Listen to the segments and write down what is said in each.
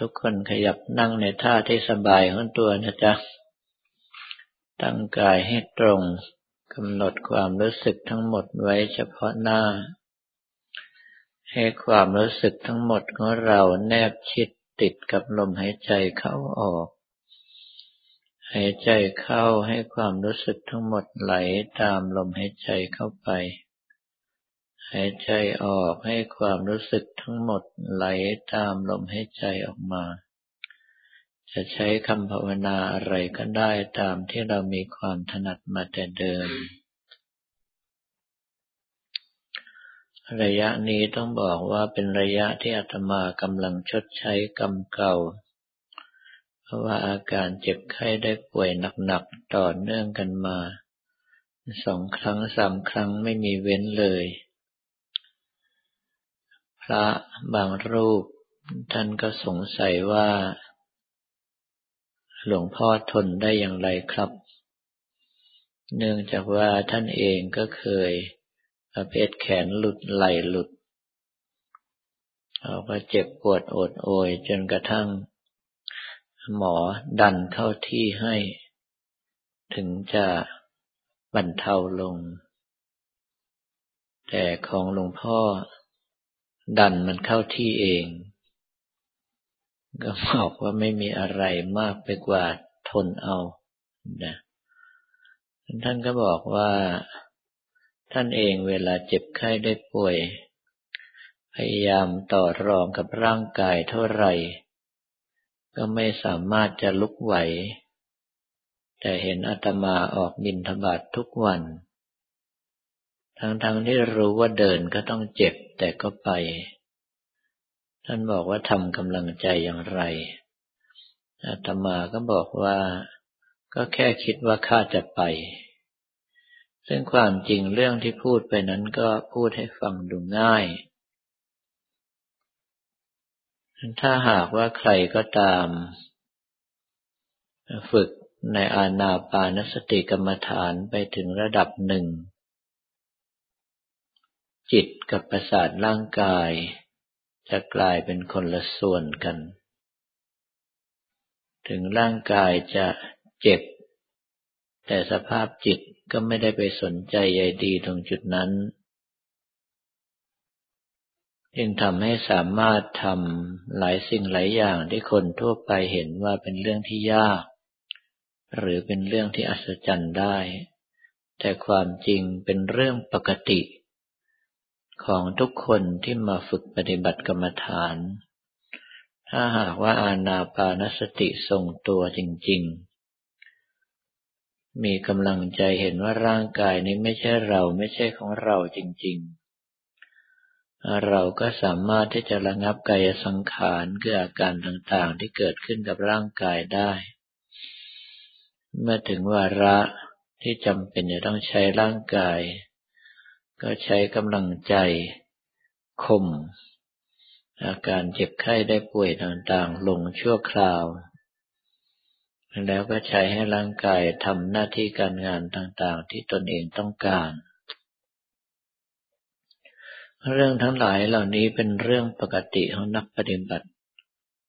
ทุกคนขยับนั่งในท่าที่สบายของตัวนะจ๊ะ ตั้งกายให้ตรงกำหนดความรู้สึกทั้งหมดไว้เฉพาะหน้า ให้ความรู้สึกทั้งหมดของเราแนบชิดติดกับลมหายใจเข้าออก หายใจเข้าให้ความรู้สึกทั้งหมดไหลตามลมหายใจเข้าไป หายใจออกให้ความรู้สึกทั้งหมดไหลตามลมหายใจออกมา จะใช้คำภาวนาอะไรก็ได้ตามที่เรามีความถนัดมาแต่เดิม ระยะนี้ต้องบอกว่าเป็นระยะที่อาตมากำลังชดใช้กรรมเก่า เพราะว่าอาการเจ็บไข้ได้ป่วยหนักๆต่อเนื่องกันมาสองครั้งสามครั้งไม่มีเว้นเลย ระบางรูป ท่านก็สงสัยว่า หลวงพ่อทนได้อย่างไรครับ เนื่องจากว่าท่านเองก็เคยประเภทแขนหลุดไหลหลุดเราก็เจ็บปวดโอดโอย จนกระทั่ง หมอดันเข้าที่ให้ ถึงจะบรรเทาลง แต่ของหลวงพ่อ ดันมันเข้าที่เอง ก็บอกว่าไม่มีอะไรมากไปกว่าทนเอานะท่านก็บอกว่า ท่านเองเวลาเจ็บไข้ได้ป่วย พยายามต่อรองกับร่างกายเท่าไหร่ ก็ไม่สามารถจะลุกไหว แต่เห็นอาตมาออกบินทบาททุกวัน ทั้งๆทที่รู้ว่าเดินก็ต้องเจ็บแต่ก็ไป ท่านบอกว่าทำกำลังใจอย่างไรอาตมาก็บอกว่าก็แค่คิดว่าข้าจะไป ซึ่งความจริงเรื่องที่พูดไปนั้นก็พูดให้ฟังดูง่าย ถ้าหากว่าใครก็ตาม ฝึกในอาณาปานสติกรรมฐานไปถึงระดับหนึ่ง จิตกับประสาทร่างกาย จะกลายเป็นคนละส่วนกัน ถึงร่างกายจะเจ็บ แต่สภาพจิตก็ไม่ได้ไปสนใจใยดีตรงจุดนั้น จึงทำให้สามารถทำหลายสิ่งหลายอย่างที่คนทั่วไปเห็นว่าเป็นเรื่องที่ยาก หรือเป็นเรื่องที่อัศจรรย์ได้ แต่ความจริงเป็นเรื่องปกติ ของทุกคนที่มาฝึกปฏิบัติกรรมฐาน ถ้าหากว่าอาณาปานสติทรงตัวจริง ๆ มีกำลังใจเห็นว่าร่างกายนี้ไม่ใช่เราไม่ใช่ของเราจริง ๆ เราก็สามารถที่จะระงับกายสังขารคืออาการต่างๆ ที่เกิดขึ้นกับร่างกายได้ เมื่อถึงวาระที่จำเป็นจะต้องใช้ร่างกาย ก็ใช้กำลังใจข่มอาการเจ็บไข้ได้ป่วยต่างๆ ลงชั่วคราว แล้วก็ใช้ให้ร่างกายทำหน้าที่การงานต่างๆ ที่ตนเองต้องการ เรื่องทั้งหลายเหล่านี้เป็นเรื่องปกติของนักปฏิบัติ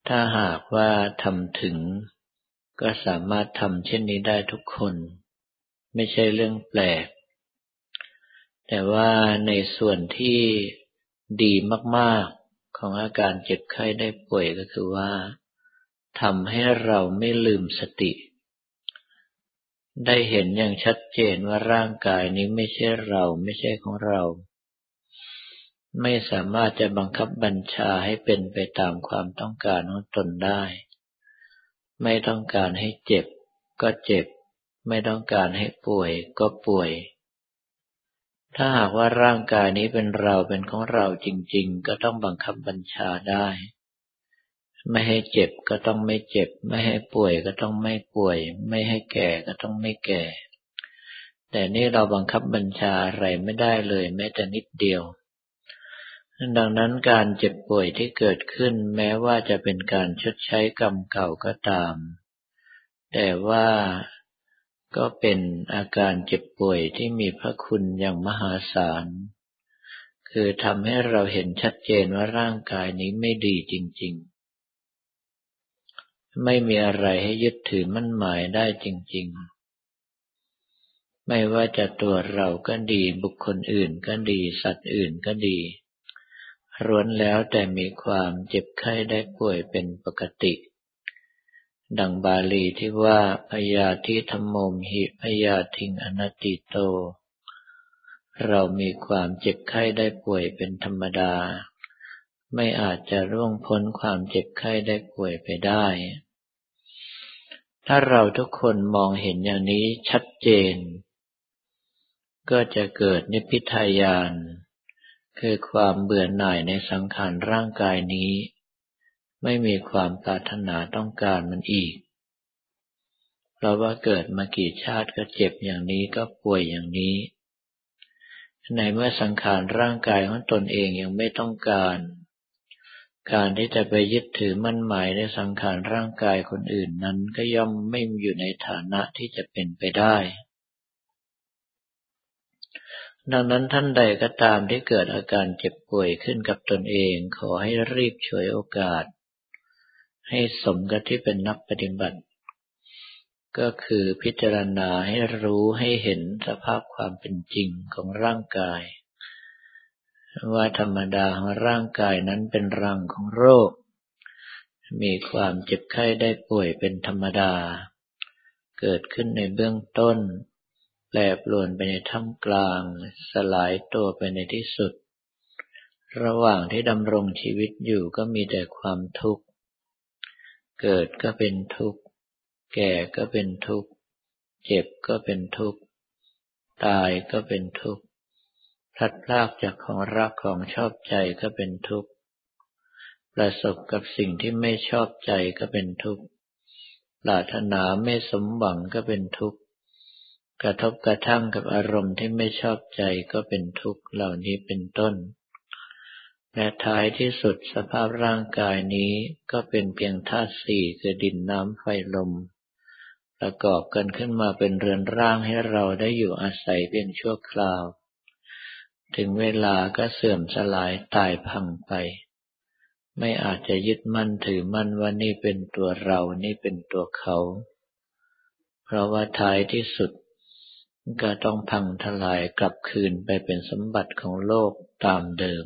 ถ้าหากว่าทำถึง ก็สามารถทำเช่นนี้ได้ทุกคน ไม่ใช่เรื่องแปลก แต่ว่าในส่วนที่ดีมาก ๆ ของอาการเจ็บไข้ได้ป่วยก็คือว่าทำให้เราไม่ลืมสติ ได้เห็นอย่างชัดเจนว่าร่างกายนี้ไม่ใช่เราไม่ใช่ของเรา ไม่สามารถจะบังคับบัญชาให้เป็นไปตามความต้องการของตนได้ ไม่ต้องการให้เจ็บ ก็เจ็บ ไม่ต้องการให้ป่วยก็ป่วย ถ้าหากว่าร่างกายนี้เป็นเราเป็นของเราจริง ๆ ก็ต้องบังคับบัญชาได้ ไม่ให้เจ็บก็ต้องไม่เจ็บ ไม่ให้ป่วยก็ต้องไม่ป่วย ไม่ให้แก่ก็ต้องไม่แก่ แต่นี่เราบังคับบัญชาอะไรไม่ได้เลยแม้แต่นิดเดียว ดังนั้นการเจ็บป่วยที่เกิดขึ้นแม้ว่าจะเป็นการชดใช้กรรมเก่าก็ตาม แต่ว่า ก็เป็นอาการเจ็บป่วยที่มีพระคุณอย่างมหาศาล คือทำให้เราเห็นชัดเจนว่าร่างกายนี้ไม่ดีจริง ๆ ไม่มีอะไรให้ยึดถือมั่นหมายได้จริง ๆ ไม่ว่าจะตัวเราก็ดีบุคคลอื่นก็ดีสัตว์อื่นก็ดีร้วนแล้วแต่มีความเจ็บไข้ได้ป่วยเป็นปกติ ดังบาลีที่ว่าพยาธิธรรมมหิพยาทิงอนตติโต เรามีความเจ็บไข้ได้ป่วยเป็นธรรมดา ไม่อาจจะร่วงพ้นความเจ็บไข้ได้ป่วยไปได้ ถ้าเราทุกคนมองเห็นอย่างนี้ชัดเจน ก็จะเกิดนิพพิทายาน คือความเบื่อหน่ายในสังขารร่างกายนี้ ไม่มีความปรารถนาต้องการมันอีก เพราะว่าเกิดมากี่ชาติก็เจ็บอย่างนี้ก็ป่วยอย่างนี้ ในเมื่อสังขารร่างกายของตนเองยังไม่ต้องการ การที่จะไปยึดถือมั่นหมายในสังขารร่างกายคนอื่นนั้นก็ย่อมไม่อยู่ในฐานะที่จะเป็นไปได้ดังนั้นท่านใดก็ตามที่เกิดอาการเจ็บป่วยขึ้นกับตนเอง ขอให้รีบช่วยโอกาส ให้สมกับที่เป็นนักปฏิบัติ ก็คือพิจารณาให้รู้ให้เห็นสภาพความเป็นจริงของร่างกาย ว่าธรรมดาของร่างกายนั้นเป็นรังของโรค มีความเจ็บไข้ได้ป่วยเป็นธรรมดา เกิดขึ้นในเบื้องต้น แปรปรวนไปในท่ามกลาง สลายตัวไปในที่สุด ระหว่างที่ดำรงชีวิตอยู่ก็มีแต่ความทุกข์ เกิดก็เป็นทุกข์ แก่ก็เป็นทุกข์ เจ็บก็เป็นทุกข์ ตายก็เป็นทุกข์พลัดพรากจากของรักของชอบใจก็เป็นทุกข์ ประสบกับสิ่งที่ไม่ชอบใจก็เป็นทุกข์ ปรารถนาไม่สมหวังก็เป็นทุกข์ กระทบกระทั่งกับอารมณ์ที่ไม่ชอบใจก็เป็นทุกข์ เหล่านี้เป็นต้น และท้ายที่สุดสภาพร่างกายนี้ก็เป็นเพียงธาตุสี่คือดินน้ำไฟลม ประกอบกันขึ้นมาเป็นเรือนร่างให้เราได้อยู่อาศัยเพียงชั่วคราว ถึงเวลาก็เสื่อมสลายตายพังไป ไม่อาจจะยึดมั่นถือมั่นว่านี่เป็นตัวเรานี่เป็นตัวเขา เพราะว่าท้ายที่สุดก็ต้องพังทลายกลับคืนไปเป็นสมบัติของโลกตามเดิม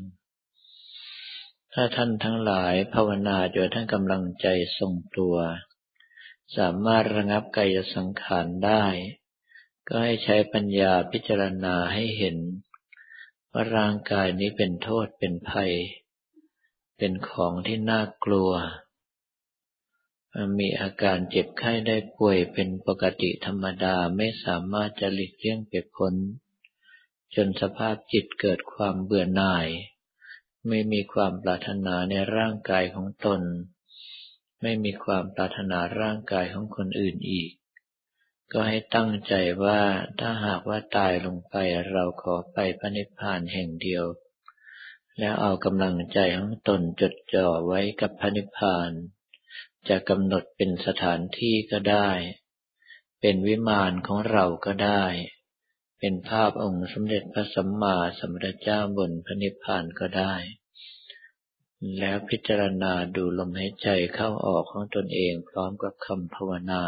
ถ้าท่านทั้งหลายภาวนาจนท่านกำลังใจทรงตัว สามารถระงับกายสังขารได้ ก็ให้ใช้ปัญญาพิจารณาให้เห็น ว่าร่างกายนี้เป็นโทษเป็นภัย เป็นของที่น่ากลัว มีอาการเจ็บไข้ได้ป่วยเป็นปกติธรรมดาไม่สามารถจะหลีกเลี่ยงไปพ้น จนสภาพจิตเกิดความเบื่อหน่าย ไม่มีความปรารถนาในร่างกายของตน ไม่มีความปรารถนาร่างกายของคนอื่นอีก ก็ให้ตั้งใจว่าถ้าหากว่าตายลงไปเราขอไปพระนิพพานแห่งเดียว แล้วเอากำลังใจของตนจดจ่อไว้กับพระนิพพาน จะกำหนดเป็นสถานที่ก็ได้ เป็นวิมานของเราก็ได้ เป็นภาพองค์สมเด็จพระสัมมาสัมพุทธเจ้าบนพระนิพพานก็ได้ แล้วพิจารณาดูลมหายใจเข้าออกของตนเองพร้อมกับคำภาวนา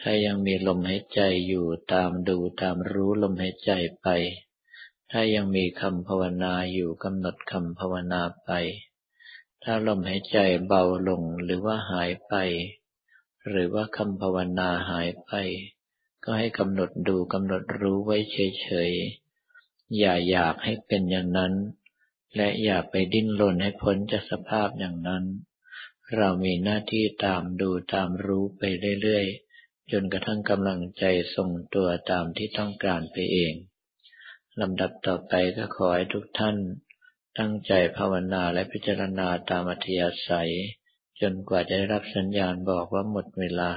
ถ้ายังมีลมหายใจอยู่ตามดูตามรู้ลมหายใจไป ถ้ายังมีคำภาวนาอยู่กำหนดคำภาวนาไป ถ้าลมหายใจเบาลงหรือว่าหายไป หรือว่าคำภาวนาหายไป ก็ให้กำหนดดูกำหนดรู้ไว้เฉยๆ อย่าอยากให้เป็นอย่างนั้น และอย่าไปดิ้นรนให้พ้นจากสภาพอย่างนั้น เรามีหน้าที่ตามดูตามรู้ไปเรื่อยๆ จนกระทั่งกำลังใจทรงตัวตามที่ต้องการไปเองลำดับต่อไปก็ขอให้ทุกท่าน ตั้งใจภาวนาและพิจารณาตามอัธยาศัย จนกว่าจะได้รับสัญญาณบอกว่าหมดเวลา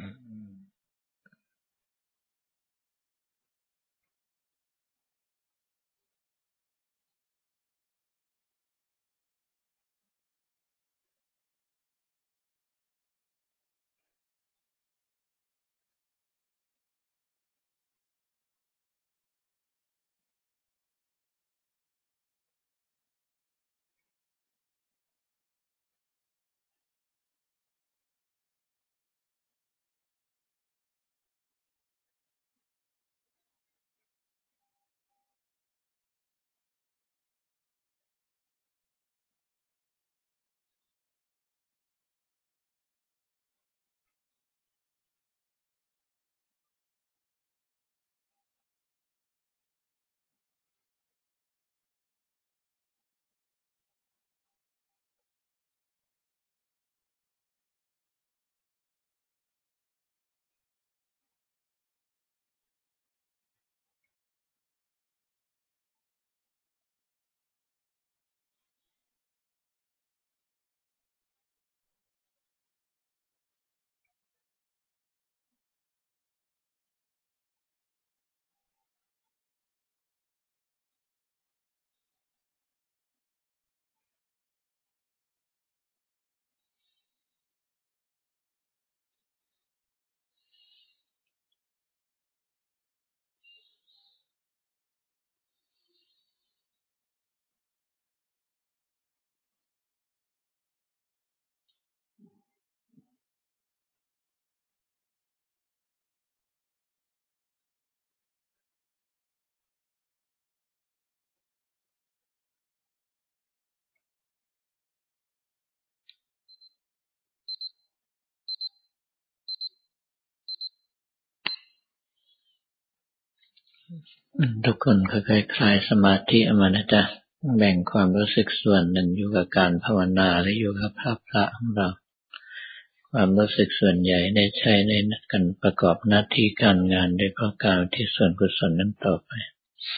Mm. ทุกคนค่อยๆคลายสมาธิอมานะจ๊ะแบ่งความรู้สึกส่วนหนึ่งอยู่กับการภาวนาและอยู่กับภาพพระของเรา ความรู้สึกส่วนใหญ่ได้ใช้ในการประกอบหน้าที่การงานโดยเพราะการที่ส่วนกุศลนั้นต่อไป